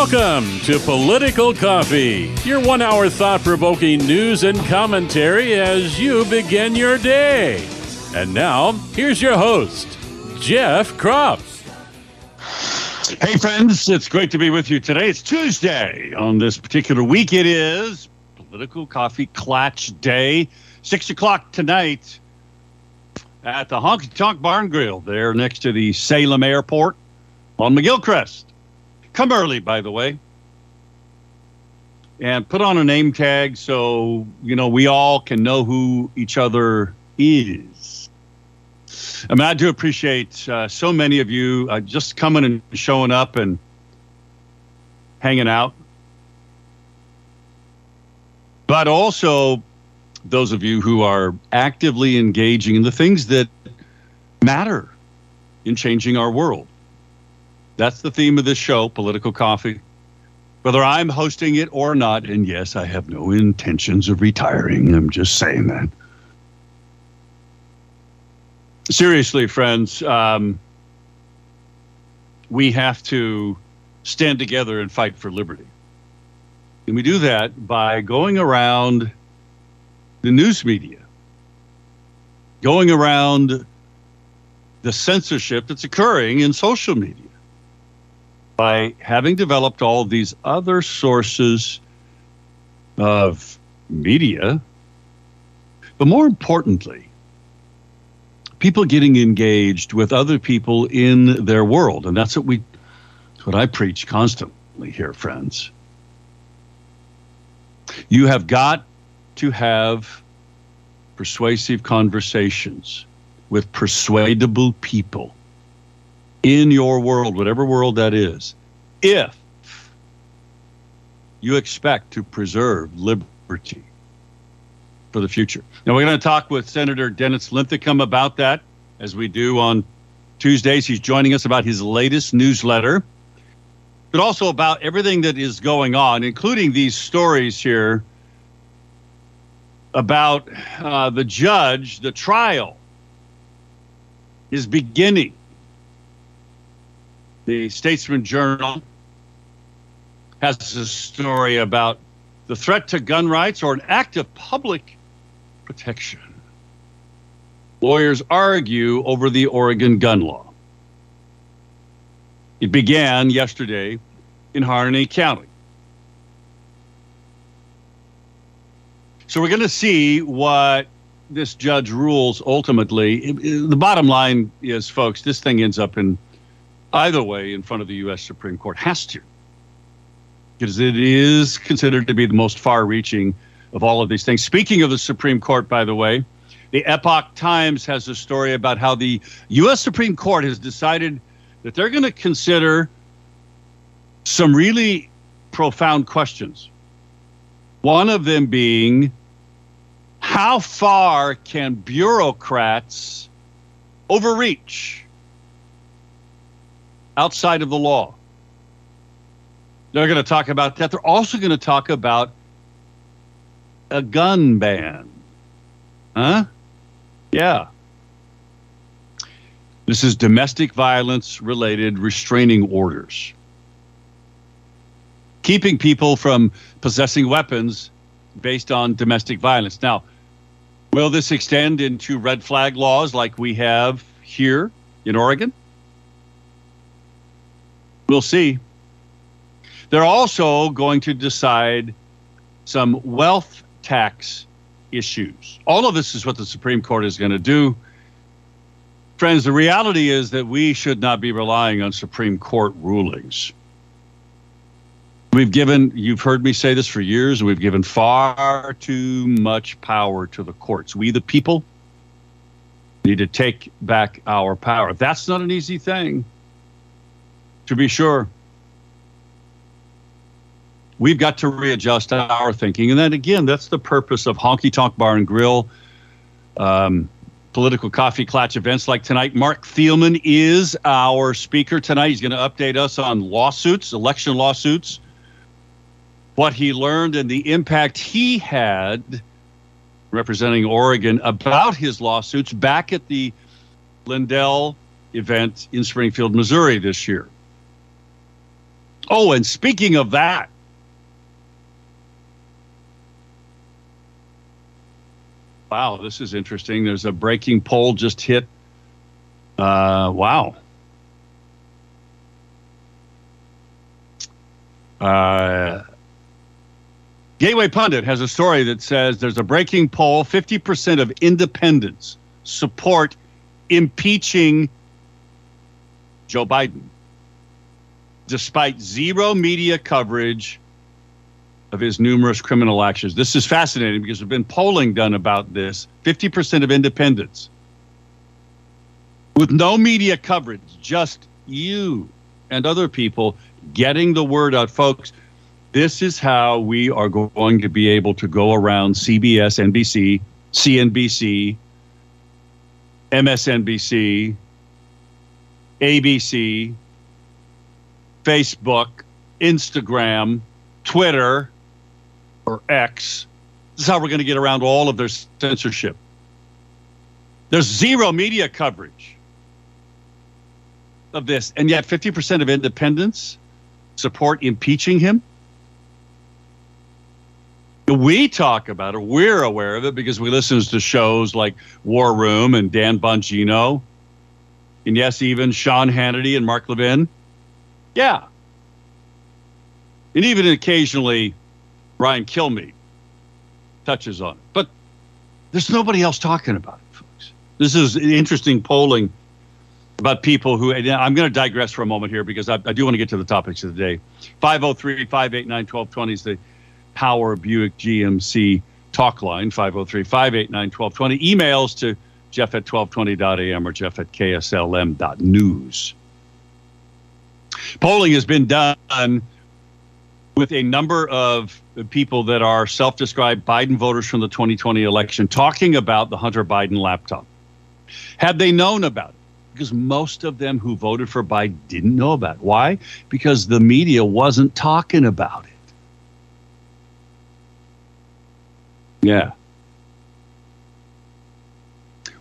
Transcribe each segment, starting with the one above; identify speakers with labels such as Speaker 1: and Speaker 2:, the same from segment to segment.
Speaker 1: Welcome to Political Coffee, your one hour thought provoking news and commentary as you begin your day. And now, here's your host, Jeff Kropf.
Speaker 2: Hey, friends, it's great to be with you today. It's Tuesday. On this particular week, it is Political Coffee Klatch Day. Six o'clock tonight at the Honky Tonk Barn Grill there next to the Salem Airport on McGilchrist. Come early, by the way. And put on a name tag so, you know, we all can know who each other is. I mean, I do appreciate uh, so many of you uh, just coming and showing up and hanging out. But also, those of you who are actively engaging in the things that matter in changing our world. That's the theme of this show, Political Coffee. Whether I'm hosting it or not, and yes, I have no intentions of retiring. I'm just saying that. Seriously, friends, um, we have to stand together and fight for liberty. And we do that by going around the news media, going around the censorship that's occurring in social media by having developed all these other sources of media, but more importantly, people getting engaged with other people in their world. And that's what we, what I preach constantly here, friends. You have got to have persuasive conversations with persuadable people in your world, whatever world that is, if you expect to preserve liberty for the future. Now, we're going to talk with Senator Dennis Linthicum about that, as we do on Tuesdays. He's joining us about his latest newsletter, but also about everything that is going on, including these stories here about uh, the judge, the trial is beginning the Statesman Journal has a story about the threat to gun rights or an act of public protection. Lawyers argue over the Oregon gun law. It began yesterday in Harney County. So we're going to see what this judge rules ultimately. the bottom line is, folks, this thing ends up in either way in front of the U.S. Supreme Court. Has to. Because it is considered to be the most far reaching of all of these things. Speaking of the Supreme Court, by the way, the Epoch Times has a story about how the U.S. Supreme Court has decided that they're going to consider some really profound questions. One of them being how far can bureaucrats overreach? Outside of the law. They're going to talk about that. They're also going to talk about a gun ban. Huh? Yeah. This is domestic violence related restraining orders. Keeping people from possessing weapons based on domestic violence. Now, will this extend into red flag laws like we have here in Oregon? We'll see. They're also going to decide some wealth tax issues. All of this is what the Supreme Court is going to do. Friends, the reality is that we should not be relying on Supreme Court rulings. We've given, you've heard me say this for years, we've given far too much power to the courts. We, the people, need to take back our power. That's not an easy thing to be sure. We've got to readjust our thinking. And then again, that's the purpose of Honky Tonk Bar and Grill, um, political coffee klatch events like tonight. Marc Thielman is our speaker tonight. He's going to update us on lawsuits, election lawsuits, what he learned and the impact he had representing Oregon about his lawsuits back at the Lindell event in Springfield, Missouri this year. Oh, and speaking of that, wow, this is interesting. There's a breaking poll just hit. Uh, wow. Uh, Gateway Pundit has a story that says there's a breaking poll 50% of independents support impeaching Joe Biden, despite zero media coverage of his numerous criminal actions. This is fascinating because there's been polling done about this 50% of independents with no media coverage, just you and other people getting the word out, folks. This is how we are going to be able to go around CBS, NBC, CNBC, MSNBC, ABC, Facebook, Instagram, Twitter, or X. This is how we're going to get around all of their censorship. There's zero media coverage of this, and yet 50% of independents support impeaching him. We talk about it. We're aware of it because we listen to shows like War Room and Dan Bongino. And yes, even Sean Hannity and Mark Levin. Yeah. And even occasionally Ryan Kilmeade touches on it. But there's nobody else talking about it, folks. This is interesting polling about people who, I'm going to digress for a moment here because I, I do want to get to the topics of the day. 503 589 1220 is the Power Buick GMC talk line, 503 589 1220. Emails to jeff at 1220.am or jeff at kslm.news. Polling has been done with a number of people that are self described Biden voters from the 2020 election talking about the Hunter Biden laptop. Had they known about it? Because most of them who voted for Biden didn't know about it. Why? Because the media wasn't talking about it. Yeah.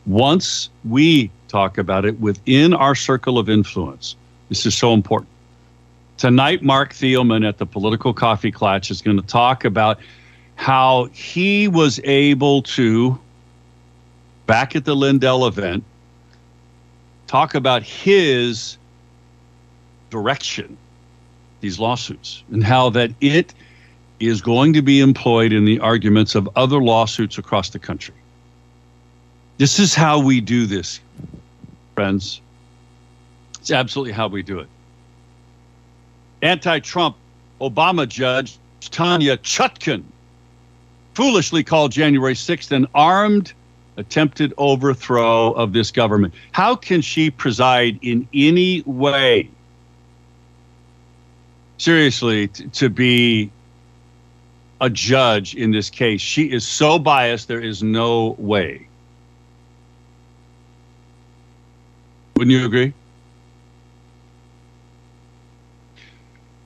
Speaker 2: Once we talk about it within our circle of influence, this is so important. Tonight, Marc Thielman at the Political Coffee Klatch is going to talk about how he was able to, back at the Lindell event, talk about his direction, these lawsuits, and how that it is going to be employed in the arguments of other lawsuits across the country. This is how we do this, friends. It's absolutely how we do it. Anti Trump Obama judge Tanya Chutkan foolishly called January 6th an armed attempted overthrow of this government. How can she preside in any way, seriously, t- to be a judge in this case. She is so biased, there is no way. Wouldn't you agree?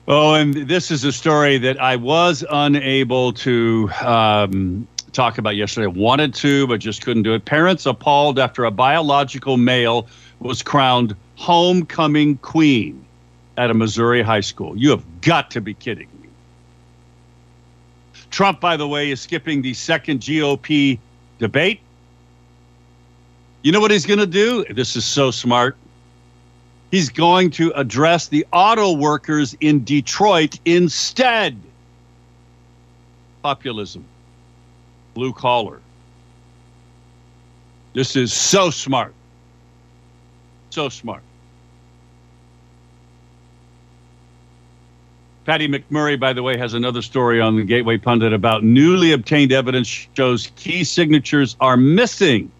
Speaker 2: Oh, and this is a story that I was unable to um, talk about yesterday. I wanted to, but just couldn't do it. Parents appalled after a biological male was crowned homecoming queen at a Missouri high school. You have got to be kidding. Me. Trump, by the way, is skipping the second GOP debate. You know what he's going to do? This is so smart. He's going to address the auto workers in Detroit instead. Populism, blue collar. This is so smart. So smart. Patty McMurray, by the way, has another story on the Gateway Pundit about newly obtained evidence shows key signatures are missing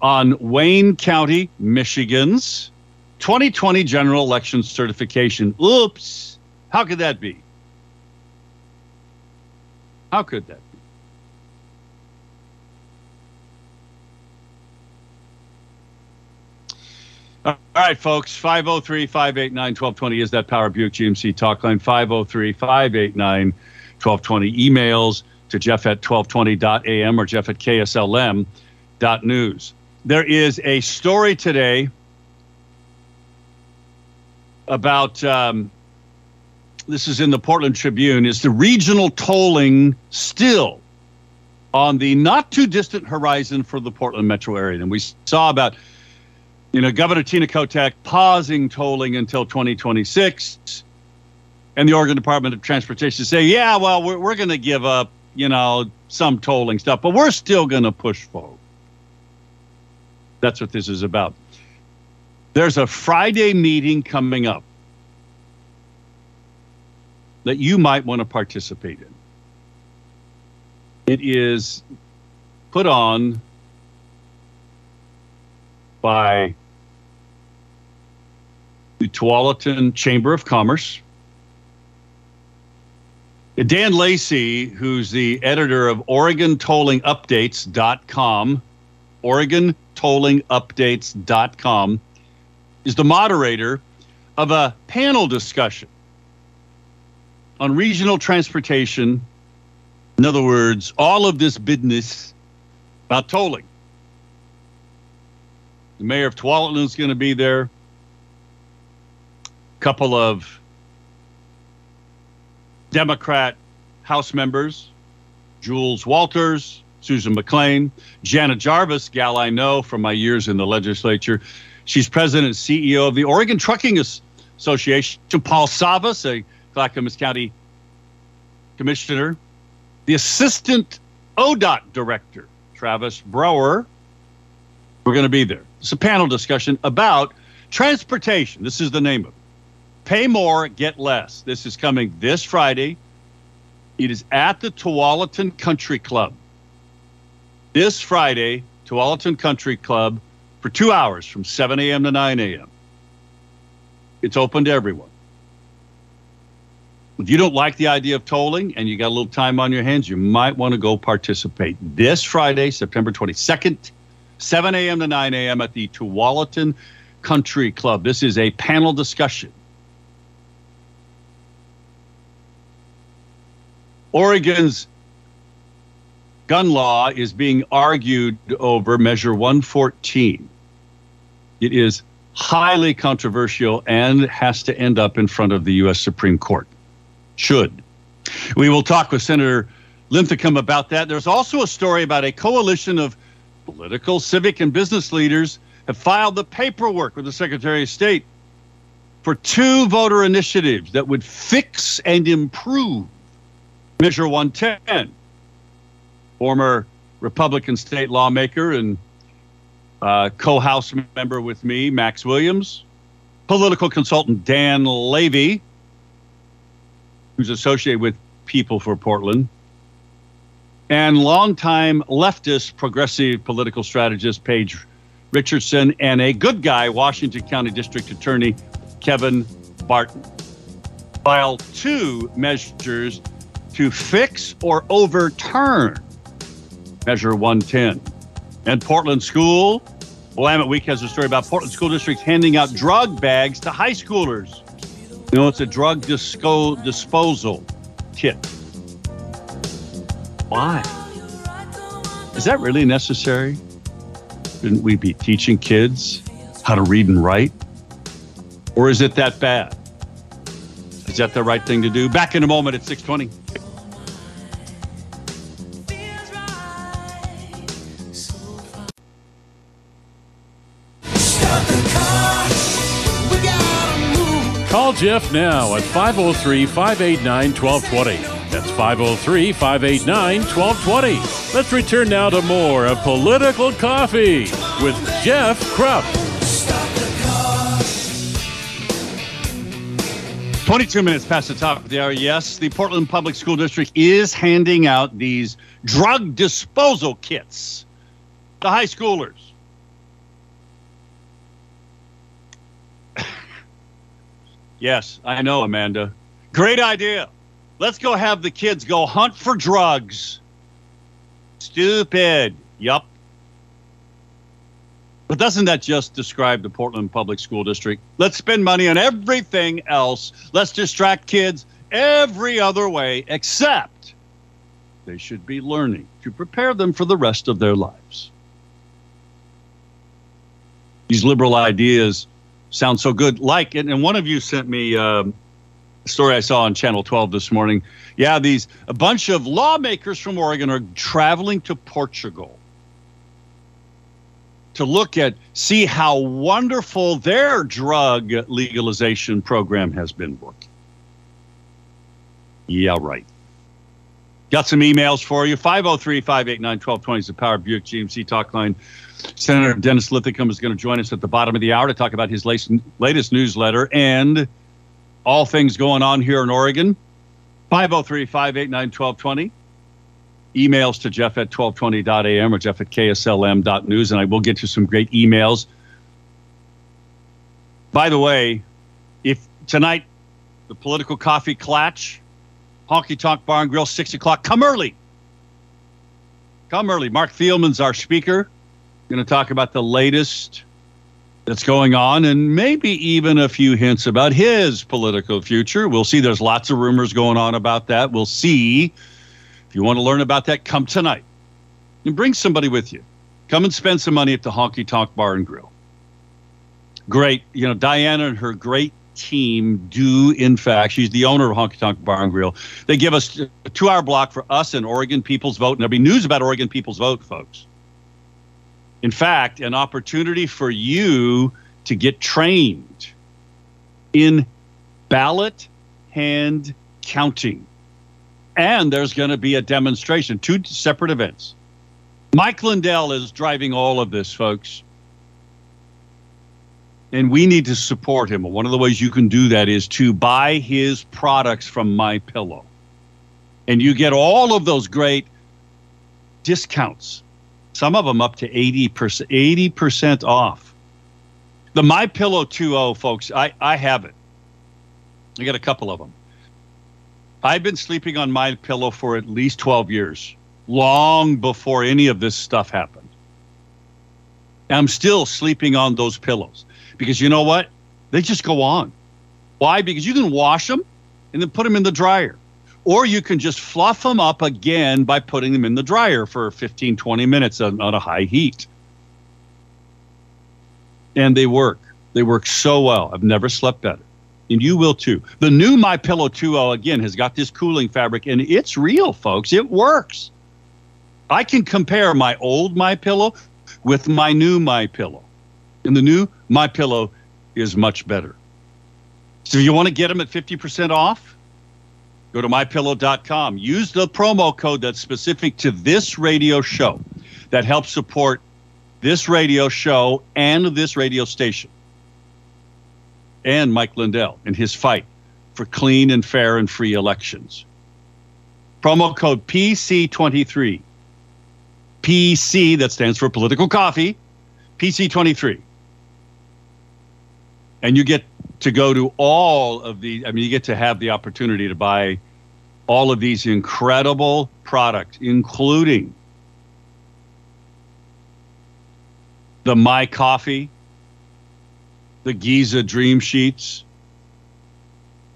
Speaker 2: on Wayne County, Michigan's 2020 general election certification. Oops. How could that be? How could that be? All right, folks. 503 589 1220 is that Power Buick GMC talk line. 503 589 1220. Emails to jeff at 1220.am or jeff at kslm.news. There is a story today about um, this is in the Portland Tribune, is the regional tolling still on the not too distant horizon for the Portland metro area? And we saw about, you know, Governor Tina Kotek pausing tolling until 2026, and the Oregon Department of Transportation say, yeah, well, we're, we're going to give up, you know, some tolling stuff, but we're still going to push forward. That's what this is about. There's a Friday meeting coming up that you might want to participate in. It is put on by the Tualatin Chamber of Commerce. Dan Lacey, who's the editor of OregonTollingUpdates.com, OregonTollingUpdates.com, is the moderator of a panel discussion on regional transportation. In other words, all of this business about tolling. The mayor of Tualatin is going to be there. A couple of Democrat House members, Jules Walters, Susan McLain, Jana Jarvis, gal I know from my years in the legislature. She's president and CEO of the Oregon Trucking Association. To Paul Savas, a Clackamas County Commissioner, the Assistant ODOT Director, Travis Brouwer. We're going to be there. It's a panel discussion about transportation. This is the name of it. Pay more, get less. This is coming this Friday. It is at the Tualatin Country Club. This Friday, Tualatin Country Club for two hours from 7 a.m. to 9 a.m. It's open to everyone. If you don't like the idea of tolling and you got a little time on your hands, you might want to go participate this Friday, September 22nd, 7 a.m. to 9 a.m. at the Tualatin Country Club. This is a panel discussion. Oregon's gun law is being argued over Measure 114. It is highly controversial and has to end up in front of the U.S. Supreme Court should. We will talk with Senator Linthicum about that. There's also a story about a coalition of political, civic, and business leaders have filed the paperwork with the Secretary of State for two voter initiatives that would fix and improve Measure 110. Former Republican state lawmaker and uh, co House member with me, Max Williams, political consultant Dan Lavey, who's associated with People for Portland, and longtime leftist progressive political strategist Paige Richardson, and a good guy, Washington County District Attorney Kevin Barton. File two measures to fix or overturn Measure 110. And Portland School, Willamette Week has a story about Portland School District handing out drug bags to high schoolers. You know, it's a drug disco disposal kit. Why? Is that really necessary? Shouldn't we be teaching kids how to read and write? Or is it that bad? Is that the right thing to do? Back in a moment at 620.
Speaker 1: Jeff now at 503 589 1220. That's 503 589 1220. Let's return now to more of Political Coffee with Jeff Kropf.
Speaker 2: 22 minutes past the top of the hour. Yes, the Portland Public School District is handing out these drug disposal kits to high schoolers. Yes, I know, Amanda. Great idea. Let's go have the kids go hunt for drugs. Stupid. Yup. But doesn't that just describe the Portland Public School District? Let's spend money on everything else. Let's distract kids every other way except they should be learning to prepare them for the rest of their lives. These liberal ideas sound so good. Like, and, and one of you sent me um, story I saw on Channel 12 this morning. Yeah, these a bunch of lawmakers from Oregon are traveling to Portugal to look at see how wonderful their drug legalization program has been working. Yeah, right. Got some emails for you. 503 589 1220 is the Power Buick GMC talk line. Senator Dennis Linthicum is going to join us at the bottom of the hour to talk about his latest, latest newsletter and all things going on here in Oregon. 503 589 1220 emails to jeff at 1220.am or jeff at kslm.news, and I will get you some great emails. By the way, if tonight the political coffee klatch, honky tonk bar and grill, 6 o'clock, come early. Come early. Marc Thielman's our speaker. Going to talk about the latest that's going on and maybe even a few hints about his political future. We'll see. There's lots of rumors going on about that. We'll see If you want to learn about that, come tonight and bring somebody with you. Come and spend some money at the Honky Tonk Bar and Grill. Great. You know, Diana and her great team do, in fact, she's the owner of Honky Tonk Bar and Grill. They give us a two hour block for us and Oregon People's Vote, and there'll be news about Oregon People's Vote, folks. In fact, an opportunity for you to get trained in ballot hand counting and there's going to be a demonstration, two separate events. Mike Lindell is driving all of this, folks. And we need to support him. One of the ways you can do that is to buy his products from My Pillow. And you get all of those great discounts. Some of them up to 80%, 80% off. The My Pillow 2.0, folks, I, I have it. I got a couple of them. I've been sleeping on my pillow for at least 12 years, long before any of this stuff happened. I'm still sleeping on those pillows because you know what? They just go on. Why? Because you can wash them and then put them in the dryer. Or you can just fluff them up again by putting them in the dryer for 15, 20 minutes on, on a high heat. And they work. They work so well. I've never slept better and you will too. The new My Pillow 2.0 again has got this cooling fabric, and it's real, folks. It works. I can compare my old My Pillow with my new My Pillow, and the new My Pillow is much better. So, if you want to get them at 50% off, go to mypillow.com. Use the promo code that's specific to this radio show that helps support this radio show and this radio station and Mike Lindell in his fight for clean and fair and free elections. Promo code PC23. PC, that stands for political coffee, PC23. And you get to go to all of the, I mean, you get to have the opportunity to buy all of these incredible products, including the My Coffee, the Giza Dream Sheets.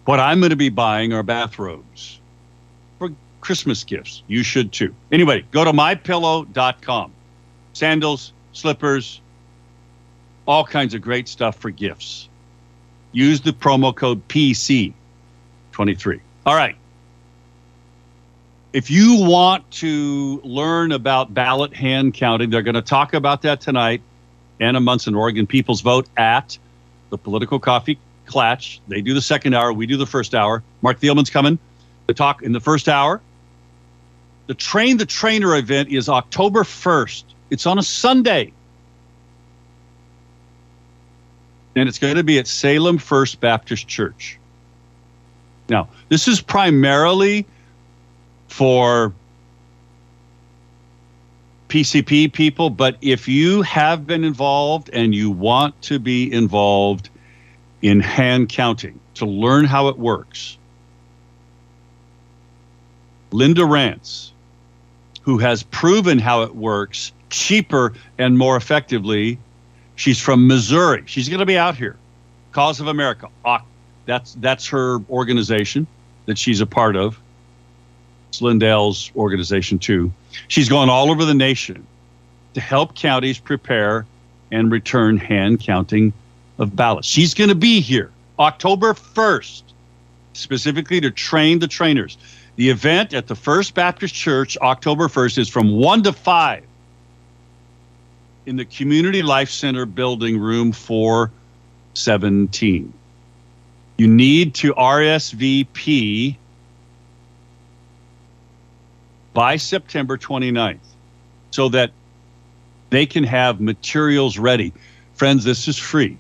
Speaker 2: What I'm going to be buying are bathrobes for Christmas gifts. You should too. Anyway, go to mypillow.com. Sandals, slippers, all kinds of great stuff for gifts. Use the promo code PC23. All right. If you want to learn about ballot hand counting, they're going to talk about that tonight. Anna Munson, Oregon People's Vote at the political coffee klatch. They do the second hour, we do the first hour. Marc Thielman's coming to talk in the first hour. The Train the Trainer event is October 1st. It's on a Sunday. And it's going to be at Salem First Baptist Church. Now, this is primarily for PCP people, but if you have been involved and you want to be involved in hand counting to learn how it works, Linda Rance, who has proven how it works cheaper and more effectively, she's from Missouri. She's going to be out here. Cause of America. That's that's her organization that she's a part of. Lindell's organization too. She's gone all over the nation to help counties prepare and return hand counting of ballots. She's going to be here October 1st specifically to train the trainers. The event at the First Baptist Church, October 1st, is from 1 to 5 in the Community Life Center building, room 417. You need to RSVP by September 29th so that they can have materials ready. Friends, this is free.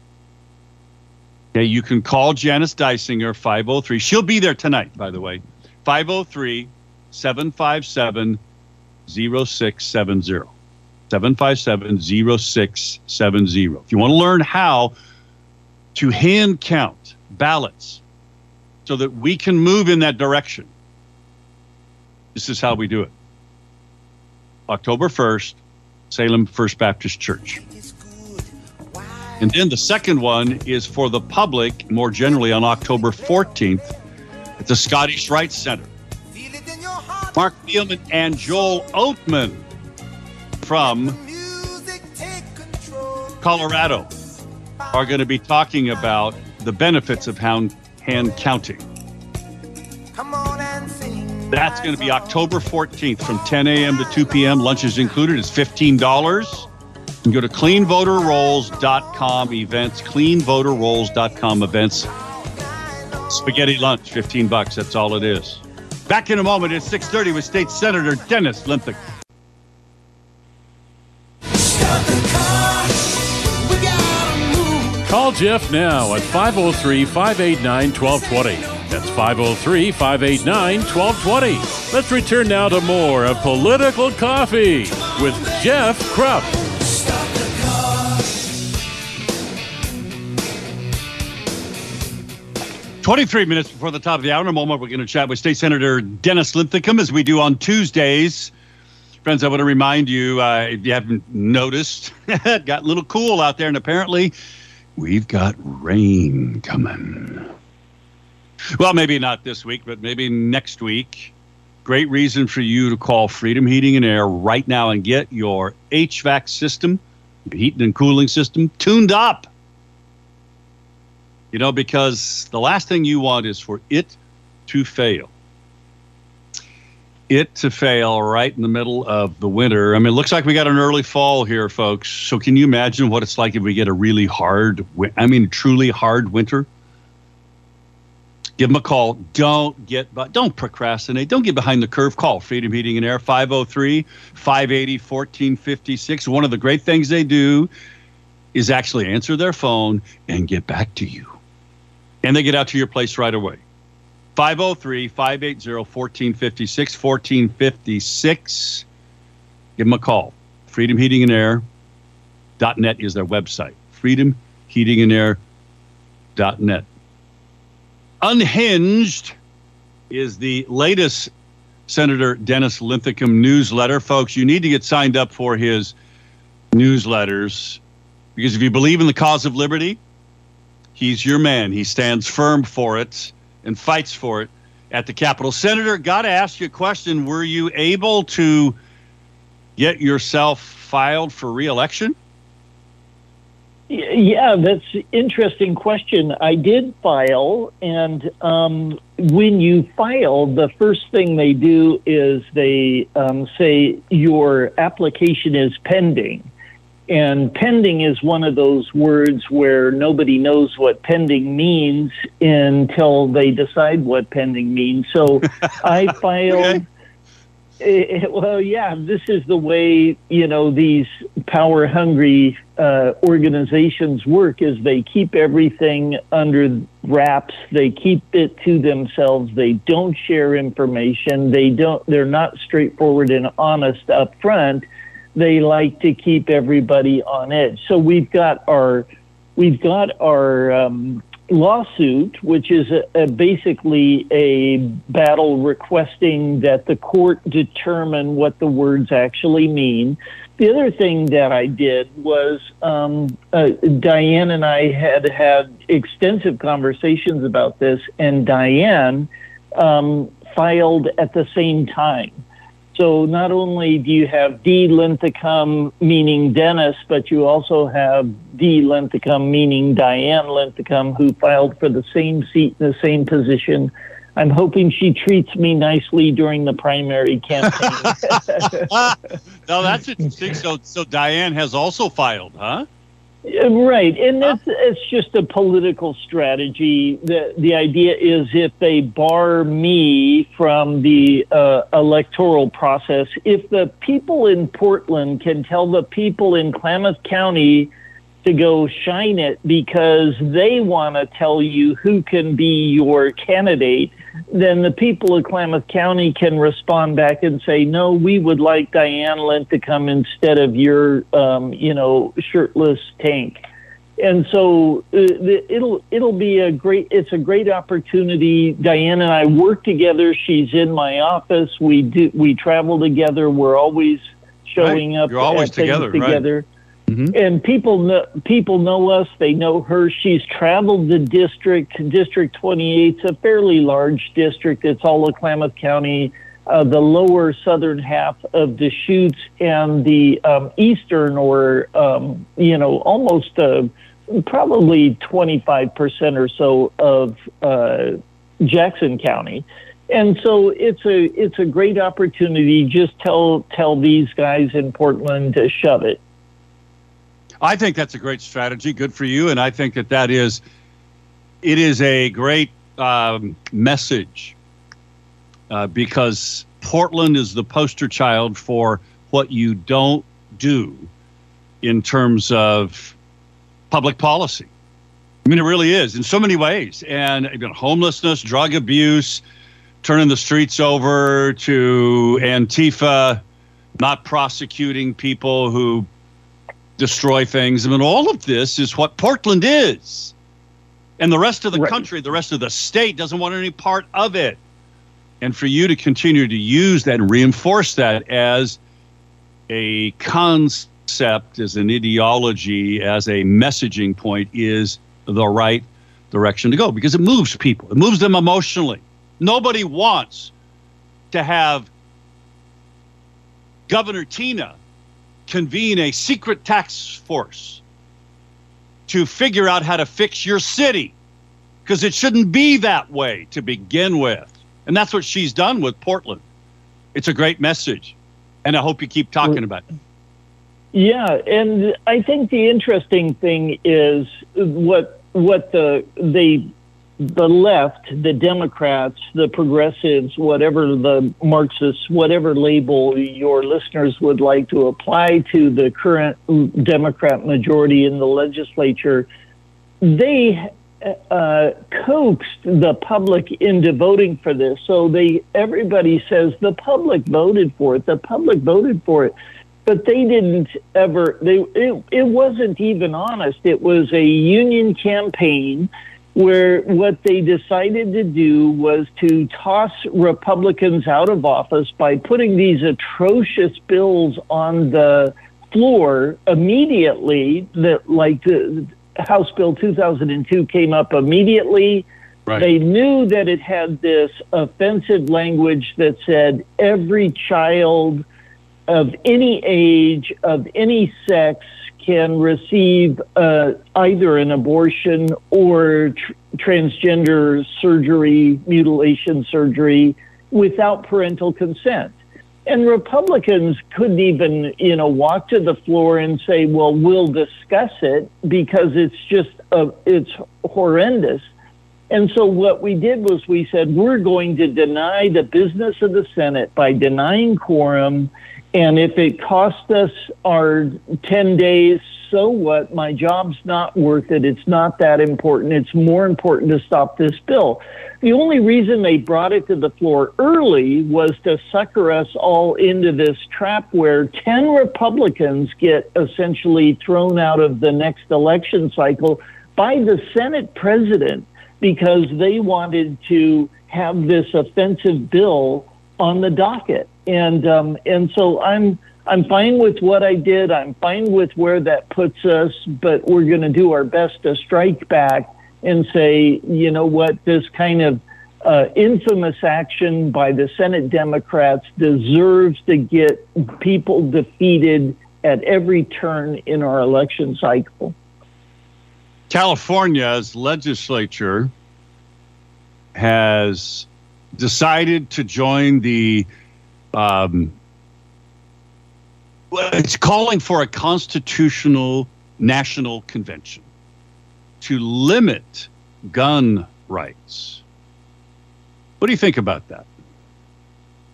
Speaker 2: Okay, you can call Janice Dysinger 503. She'll be there tonight, by the way. 503 757 0670. 757 0670. If you want to learn how to hand count ballots so that we can move in that direction, this is how we do it. October 1st, Salem First Baptist Church. And then the second one is for the public more generally on October 14th at the Scottish Rite Center. Marc Thielman and Joel Oatman from Colorado are going to be talking about the benefits of hand, hand counting. That's going to be October 14th from 10 a.m. to 2 p.m. Lunch is included. It's $15. You can go to cleanvoterrolls.com events, cleanvoterrolls.com events. Spaghetti lunch, 15 bucks. That's all it is. Back in a moment at 6:30 with State Senator Dennis Linthicum.
Speaker 1: Call Jeff now at 503 589 1220. That's 503 589 1220. Let's return now to more of Political Coffee with Jeff Kropf.
Speaker 2: 23 minutes before the top of the hour. In a moment, we're going to chat with State Senator Dennis Linthicum as we do on Tuesdays. Friends, I want to remind you, uh, if you haven't noticed, it got a little cool out there, and apparently we've got rain coming. Well, maybe not this week, but maybe next week. Great reason for you to call Freedom Heating and Air right now and get your HVAC system, your heating and cooling system tuned up. You know, because the last thing you want is for it to fail. It to fail right in the middle of the winter. I mean, it looks like we got an early fall here, folks. So, can you imagine what it's like if we get a really hard, I mean, truly hard winter? Give them a call. Don't get, don't procrastinate. Don't get behind the curve. Call Freedom Heating and Air 503 580 1456. One of the great things they do is actually answer their phone and get back to you and they get out to your place right away. 503 580 1456 1456. Give them a call. Freedom Heating and Air. .net is their website. Freedom Heating and Air. .net. Unhinged is the latest Senator Dennis Linthicum newsletter. Folks, you need to get signed up for his newsletters because if you believe in the cause of liberty, He's your man. He stands firm for it and fights for it at the Capitol. Senator, got to ask you a question. Were you able to get yourself filed for reelection?
Speaker 3: Yeah, that's an interesting question. I did file, and um, when you file, the first thing they do is they um, say your application is pending. And pending is one of those words where nobody knows what pending means until they decide what pending means. So I filed. It, eh, well, yeah, this is the way you know these power-hungry uh, organizations work. Is they keep everything under wraps. They keep it to themselves. They don't share information. They don't. They're not straightforward and honest up front they like to keep everybody on edge. So we've got our we've got our um, lawsuit, which is a, a basically a battle requesting that the court determine what the words actually mean. The other thing that I did was um, uh, Diane and I had had extensive conversations about this, and Diane um, filed at the same time. So not only do you have D. Linthicum, meaning Dennis, but you also have D. Linthicum, meaning Diane Linthicum, who filed for the same seat in the same position. I'm hoping she treats me nicely during the primary campaign.
Speaker 2: no, that's interesting. So, so Diane has also filed, huh?
Speaker 3: Right, and it's, it's just a political strategy. the The idea is if they bar me from the uh, electoral process, if the people in Portland can tell the people in Klamath County to go shine it because they want to tell you who can be your candidate, then the people of Klamath County can respond back and say, no, we would like Diane Linthicum instead of your, um, you know, shirtless tank. And so uh, it'll it'll be a great it's a great opportunity. Diane and I work together. She's in my office. We do we travel together. We're always showing
Speaker 2: right.
Speaker 3: up.
Speaker 2: You're always together,
Speaker 3: together.
Speaker 2: Right.
Speaker 3: Mm-hmm. And people know people know us. They know her. She's traveled the district. District 28 is a fairly large district. It's all of Klamath County, uh, the lower southern half of Deschutes, and the um, eastern, or um, you know, almost uh, probably 25 percent or so of uh, Jackson County. And so it's a it's a great opportunity. Just tell tell these guys in Portland to shove it.
Speaker 2: I think that's a great strategy. Good for you. And I think that that is, it is a great um, message uh, because Portland is the poster child for what you don't do in terms of public policy. I mean, it really is in so many ways. And you know, homelessness, drug abuse, turning the streets over to Antifa, not prosecuting people who destroy things. I mean, all of this is what Portland is. And the rest of the right. country, the rest of the state doesn't want any part of it. And for you to continue to use that and reinforce that as a concept, as an ideology, as a messaging point is the right direction to go because it moves people, it moves them emotionally. Nobody wants to have Governor Tina convene a secret tax force to figure out how to fix your city because it shouldn't be that way to begin with. And that's what she's done with Portland. It's a great message. And I hope you keep talking about it.
Speaker 3: Yeah, and I think the interesting thing is what what the they the left, the Democrats, the progressives, whatever the Marxists, whatever label your listeners would like to apply to the current Democrat majority in the legislature, they uh, coaxed the public into voting for this. So they everybody says the public voted for it. The public voted for it. But they didn't ever. They it, it wasn't even honest. It was a union campaign where what they decided to do was to toss Republicans out of office by putting these atrocious bills on the floor immediately that like the House Bill 2002 came up immediately. Right. They knew that it had this offensive language that said every child of any age, of any sex, can receive uh, either an abortion or tr- transgender surgery, mutilation surgery, without parental consent. And Republicans couldn't even, you know, walk to the floor and say, "Well, we'll discuss it," because it's just uh, it's horrendous. And so what we did was we said we're going to deny the business of the Senate by denying quorum and if it costs us our 10 days, so what? My job's not worth it. It's not that important. It's more important to stop this bill. The only reason they brought it to the floor early was to sucker us all into this trap where 10 Republicans get essentially thrown out of the next election cycle by the Senate president because they wanted to have this offensive bill on the docket and um, and so I'm I'm fine with what I did. I'm fine with where that puts us, but we're going to do our best to strike back and say, you know what, this kind of uh, infamous action by the Senate Democrats deserves to get people defeated at every turn in our election cycle.
Speaker 2: California's legislature has decided to join the um, it's calling for a constitutional national convention to limit gun rights. What do you think about that?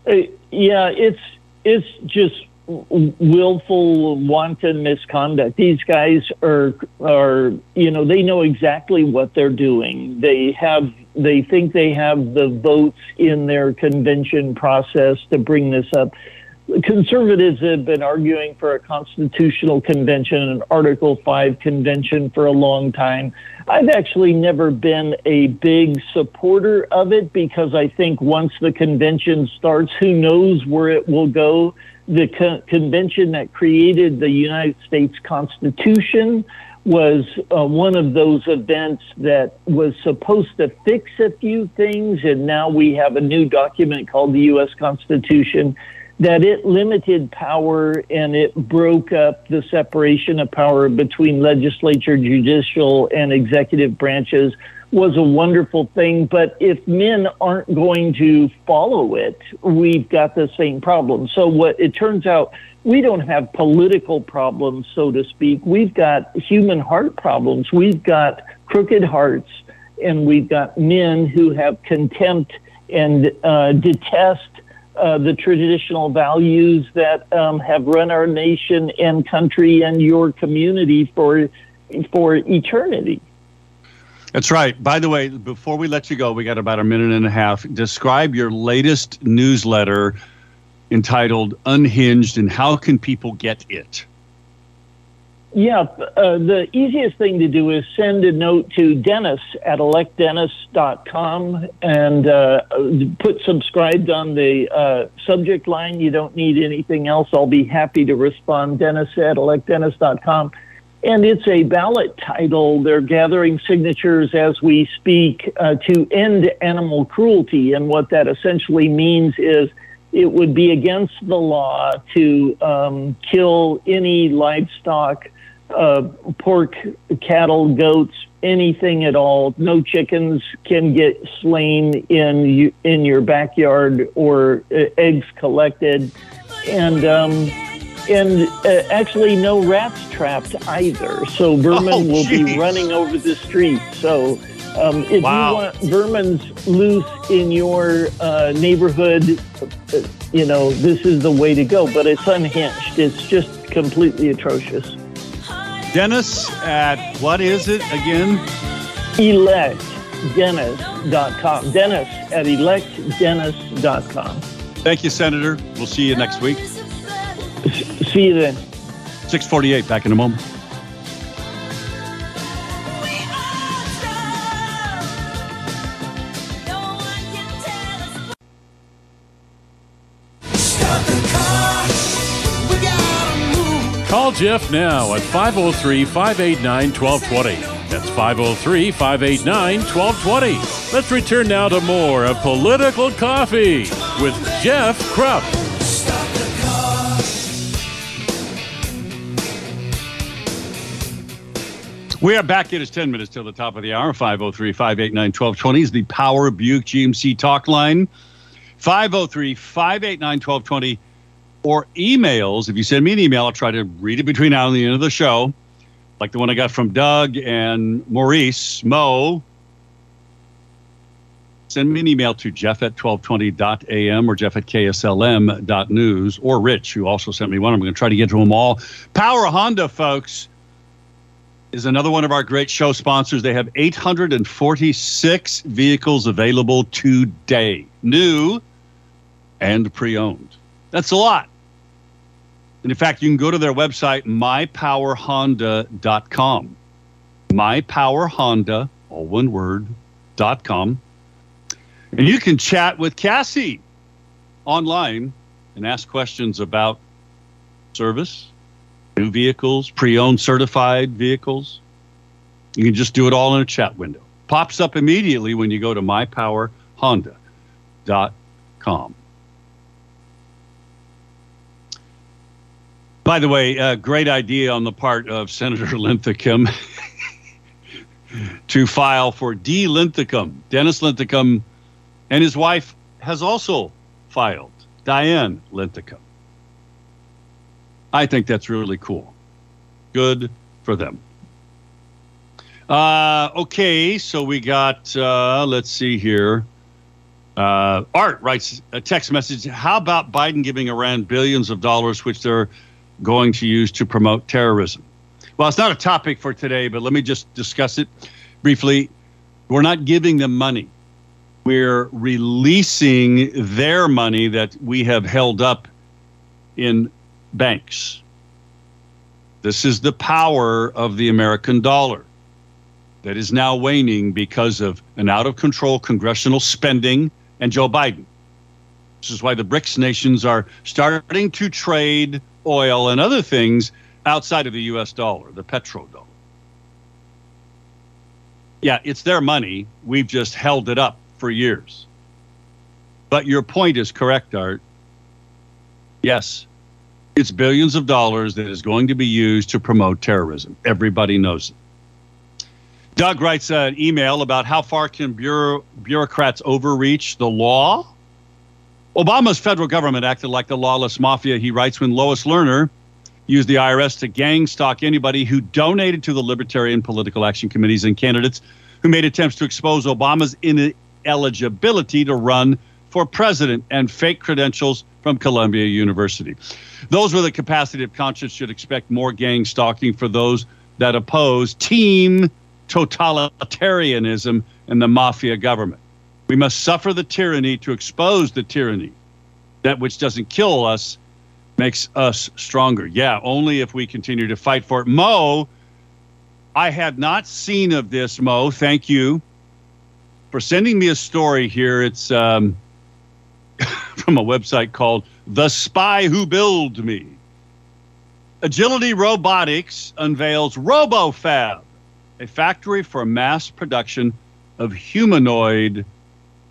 Speaker 3: Uh, yeah, it's it's just willful, wanton misconduct. These guys are are you know they know exactly what they're doing. They have they think they have the votes in their convention process to bring this up. Conservatives have been arguing for a constitutional convention, an Article 5 convention for a long time. I've actually never been a big supporter of it because I think once the convention starts, who knows where it will go the co- convention that created the United States Constitution was uh, one of those events that was supposed to fix a few things, and now we have a new document called the U.S. Constitution that it limited power and it broke up the separation of power between legislature, judicial, and executive branches was a wonderful thing. But if men aren't going to follow it, we've got the same problem. So what it turns out, we don't have political problems, so to speak. We've got human heart problems. We've got crooked hearts, and we've got men who have contempt and uh, detest uh, the traditional values that um, have run our nation and country and your community for for eternity.
Speaker 2: That's right. By the way, before we let you go, we got about a minute and a half. Describe your latest newsletter entitled Unhinged and how can people get it?
Speaker 3: Yeah, uh, the easiest thing to do is send a note to Dennis at electdennis.com and uh, put subscribed on the uh, subject line. You don't need anything else. I'll be happy to respond. Dennis at electdennis.com. And it's a ballot title. They're gathering signatures as we speak uh, to end animal cruelty. And what that essentially means is it would be against the law to um, kill any livestock, uh, pork, cattle, goats, anything at all. No chickens can get slain in in your backyard or uh, eggs collected, and um, and uh, actually no rats trapped either. So vermin oh, will be running over the street. So um, if wow. you want vermin's loose in your uh, neighborhood, you know this is the way to go. But it's unhinged. It's just completely atrocious.
Speaker 2: Dennis at what is it again?
Speaker 3: ElectDennis.com. Dennis at ElectDennis.com.
Speaker 2: Thank you, Senator. We'll see you next week.
Speaker 3: See you then.
Speaker 2: 648, back in a moment.
Speaker 1: Jeff now at 503 589 1220. That's 503 589 1220. Let's return now to more of Political Coffee with Jeff Kropf.
Speaker 2: We are back. It is 10 minutes till the top of the hour. 503 589 1220 is the Power Buick GMC talk line. 503 589 1220 or emails. If you send me an email, I'll try to read it between now and the end of the show, like the one I got from Doug and Maurice Mo. Send me an email to jeff at 1220.am or jeff at kslm.news or Rich, who also sent me one. I'm going to try to get to them all. Power Honda, folks is another one of our great show sponsors. They have 846 vehicles available today, new and pre owned. That's a lot. And in fact, you can go to their website, mypowerhonda.com. Mypowerhonda, all one word, dot com. And you can chat with Cassie online and ask questions about service, new vehicles, pre owned certified vehicles. You can just do it all in a chat window. Pops up immediately when you go to mypowerhonda.com By the way, a great idea on the part of Senator Linthicum to file for D. Linthicum. Dennis Linthicum and his wife has also filed, Diane Linthicum. I think that's really cool. Good for them. Uh, okay, so we got, uh, let's see here. Uh, Art writes a text message. How about Biden giving Iran billions of dollars, which they're going to use to promote terrorism? Well, it's not a topic for today, but let me just discuss it briefly. We're not giving them money. We're releasing their money that we have held up in banks. This is the power of the American dollar that is now waning because of an out of control congressional spending and Joe Biden. This is why the BRICS nations are starting to trade oil and other things outside of the US dollar, the petrodollar. Yeah, it's their money. We've just held it up for years. But your point is correct, Art. Yes, it's billions of dollars that is going to be used to promote terrorism. Everybody knows it. Doug writes an email about how far can bureau- bureaucrats overreach the law? Obama's federal government acted like the lawless mafia, he writes, when Lois Lerner used the IRS to gang stalk anybody who donated to the Libertarian political action committees and candidates who made attempts to expose Obama's ineligibility to run for president and fake credentials from Columbia University. Those with a capacity of conscience should expect more gang stalking for those that oppose team totalitarianism and the mafia government. We must suffer the tyranny to expose the tyranny. That which doesn't kill us makes us stronger. Yeah, only if we continue to fight for it. Mo, I had not seen of this, Mo. Thank you for sending me a story here. It's um, from a website called The Spy Who Built Me. Agility Robotics unveils RoboFab, a factory for mass production of humanoid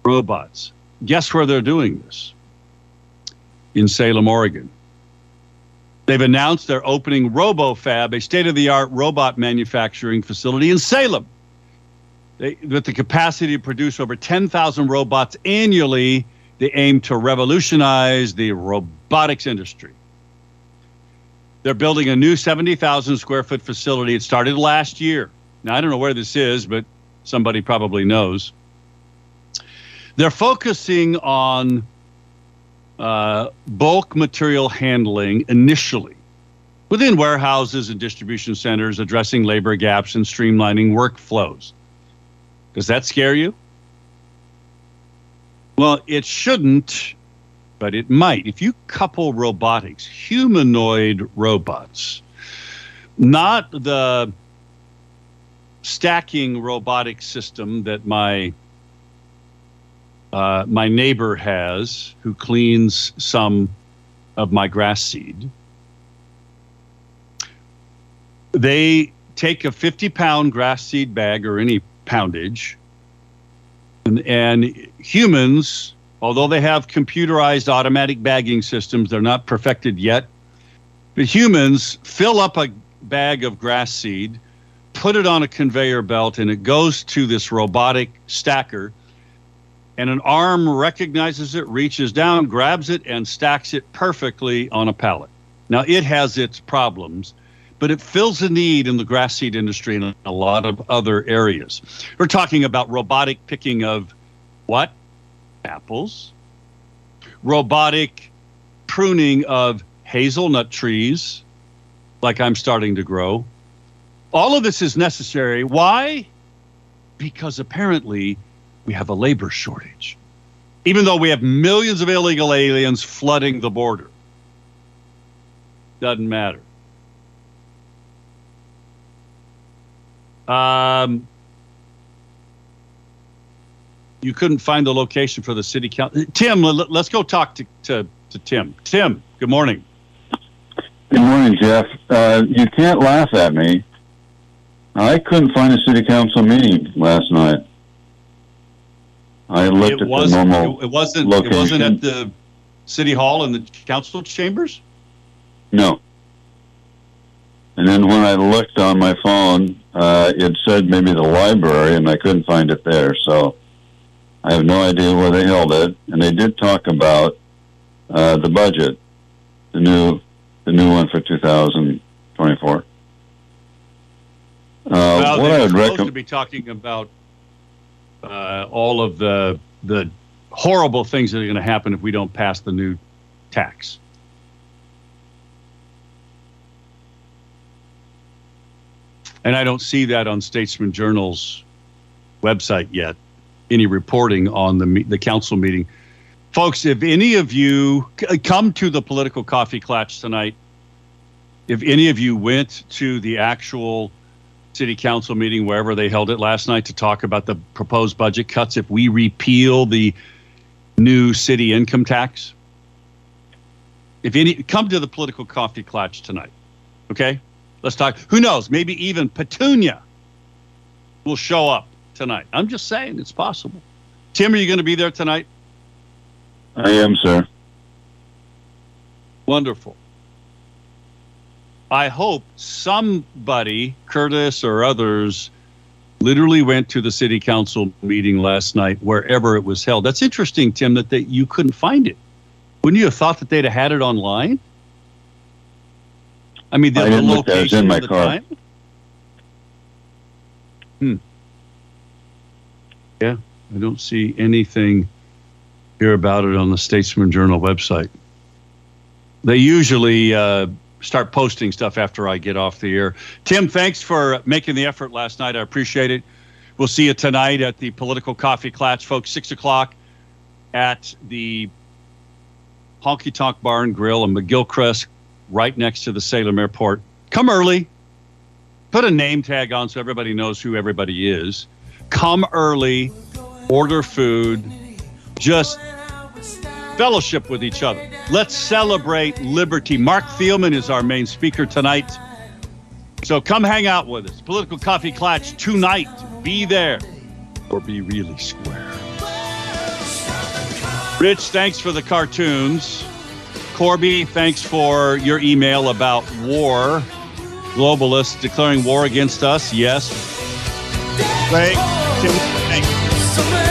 Speaker 2: robots. Guess where they're doing this? In Salem, Oregon. They've announced they're opening RoboFab, a state of the art robot manufacturing facility in Salem. They, with the capacity to produce over 10,000 robots annually, they aim to revolutionize the robotics industry. They're building a new 70,000 square foot facility. It started last year. Now, I don't know where this is, but somebody probably knows. They're focusing on uh, bulk material handling initially within warehouses and distribution centers, addressing labor gaps and streamlining workflows. Does that scare you? Well, it shouldn't, but it might. If you couple robotics, humanoid robots, not the stacking robotic system that my uh, my neighbor has who cleans some of my grass seed. They take a 50 pound grass seed bag or any poundage, and, and humans, although they have computerized automatic bagging systems, they're not perfected yet. But humans fill up a bag of grass seed, put it on a conveyor belt, and it goes to this robotic stacker and an arm recognizes it, reaches down, grabs it, and stacks it perfectly on a pallet. Now, it has its problems, but it fills a need in the grass seed industry and a lot of other areas. We're talking about robotic picking of what? Apples. Robotic pruning of hazelnut trees, like I'm starting to grow. All of this is necessary. Why? Because apparently we have a labor shortage, even though we have millions of illegal aliens flooding the border. Doesn't matter. Um, you couldn't find the location for the city council. Tim, let's go talk to, to, to Tim. Tim, good morning.
Speaker 4: Good morning, Jeff. Uh, you can't laugh at me. I couldn't find a city council meeting last night. I looked
Speaker 2: It
Speaker 4: at
Speaker 2: was.
Speaker 4: the normal.
Speaker 2: It wasn't. It wasn't at the city hall and the council chambers.
Speaker 4: No. And then when I looked on my phone, uh, it said maybe the library, and I couldn't find it there. So I have no idea where they held it. And they did talk about uh, the budget, the new, the new one for 2024. Uh,
Speaker 2: well,
Speaker 4: what I would
Speaker 2: supposed to be talking about uh, all of the the horrible things that are going to happen if we don't pass the new tax. And I don't see that on Statesman Journal's website yet. Any reporting on the the council meeting, folks? If any of you come to the political coffee klatch tonight, if any of you went to the actual city council meeting wherever they held it last night to talk about the proposed budget cuts if we repeal the new city income tax. If any come to the political coffee klatch tonight okay? Let's talk. Who knows? Maybe even petunia will show up tonight. I'm just saying it's possible. Tim are you going to be there tonight?
Speaker 4: I am, sir.
Speaker 2: Wonderful. I hope somebody, Curtis or others, literally went to the city council meeting last night, wherever it was held. That's interesting, Tim, that they, you couldn't find it. Wouldn't you have thought that they'd have had it online? I mean, the,
Speaker 4: I
Speaker 2: the
Speaker 4: didn't look at it. It was in my
Speaker 2: the
Speaker 4: car.
Speaker 2: time. Hmm. Yeah, I don't see anything here about it on the Statesman Journal website. They usually uh, start posting stuff after I get off the air. Tim, thanks for making the effort last night. I appreciate it. We'll see you tonight at the Political Coffee Klatch, folks, 6 o'clock at the Honky Tonk Bar and Grill in McGilchrist, right next to the Salem Airport. Come early. Put a name tag on so everybody knows who everybody is. Come early, order food, just fellowship with each other. Let's celebrate liberty. Marc Thielman is our main speaker tonight. So come hang out with us. Political Coffee Klatch tonight. Be there or be really square. Rich, thanks for the cartoons. Corby, thanks for your email about war. Globalists declaring war against us. Yes. Great. Tim,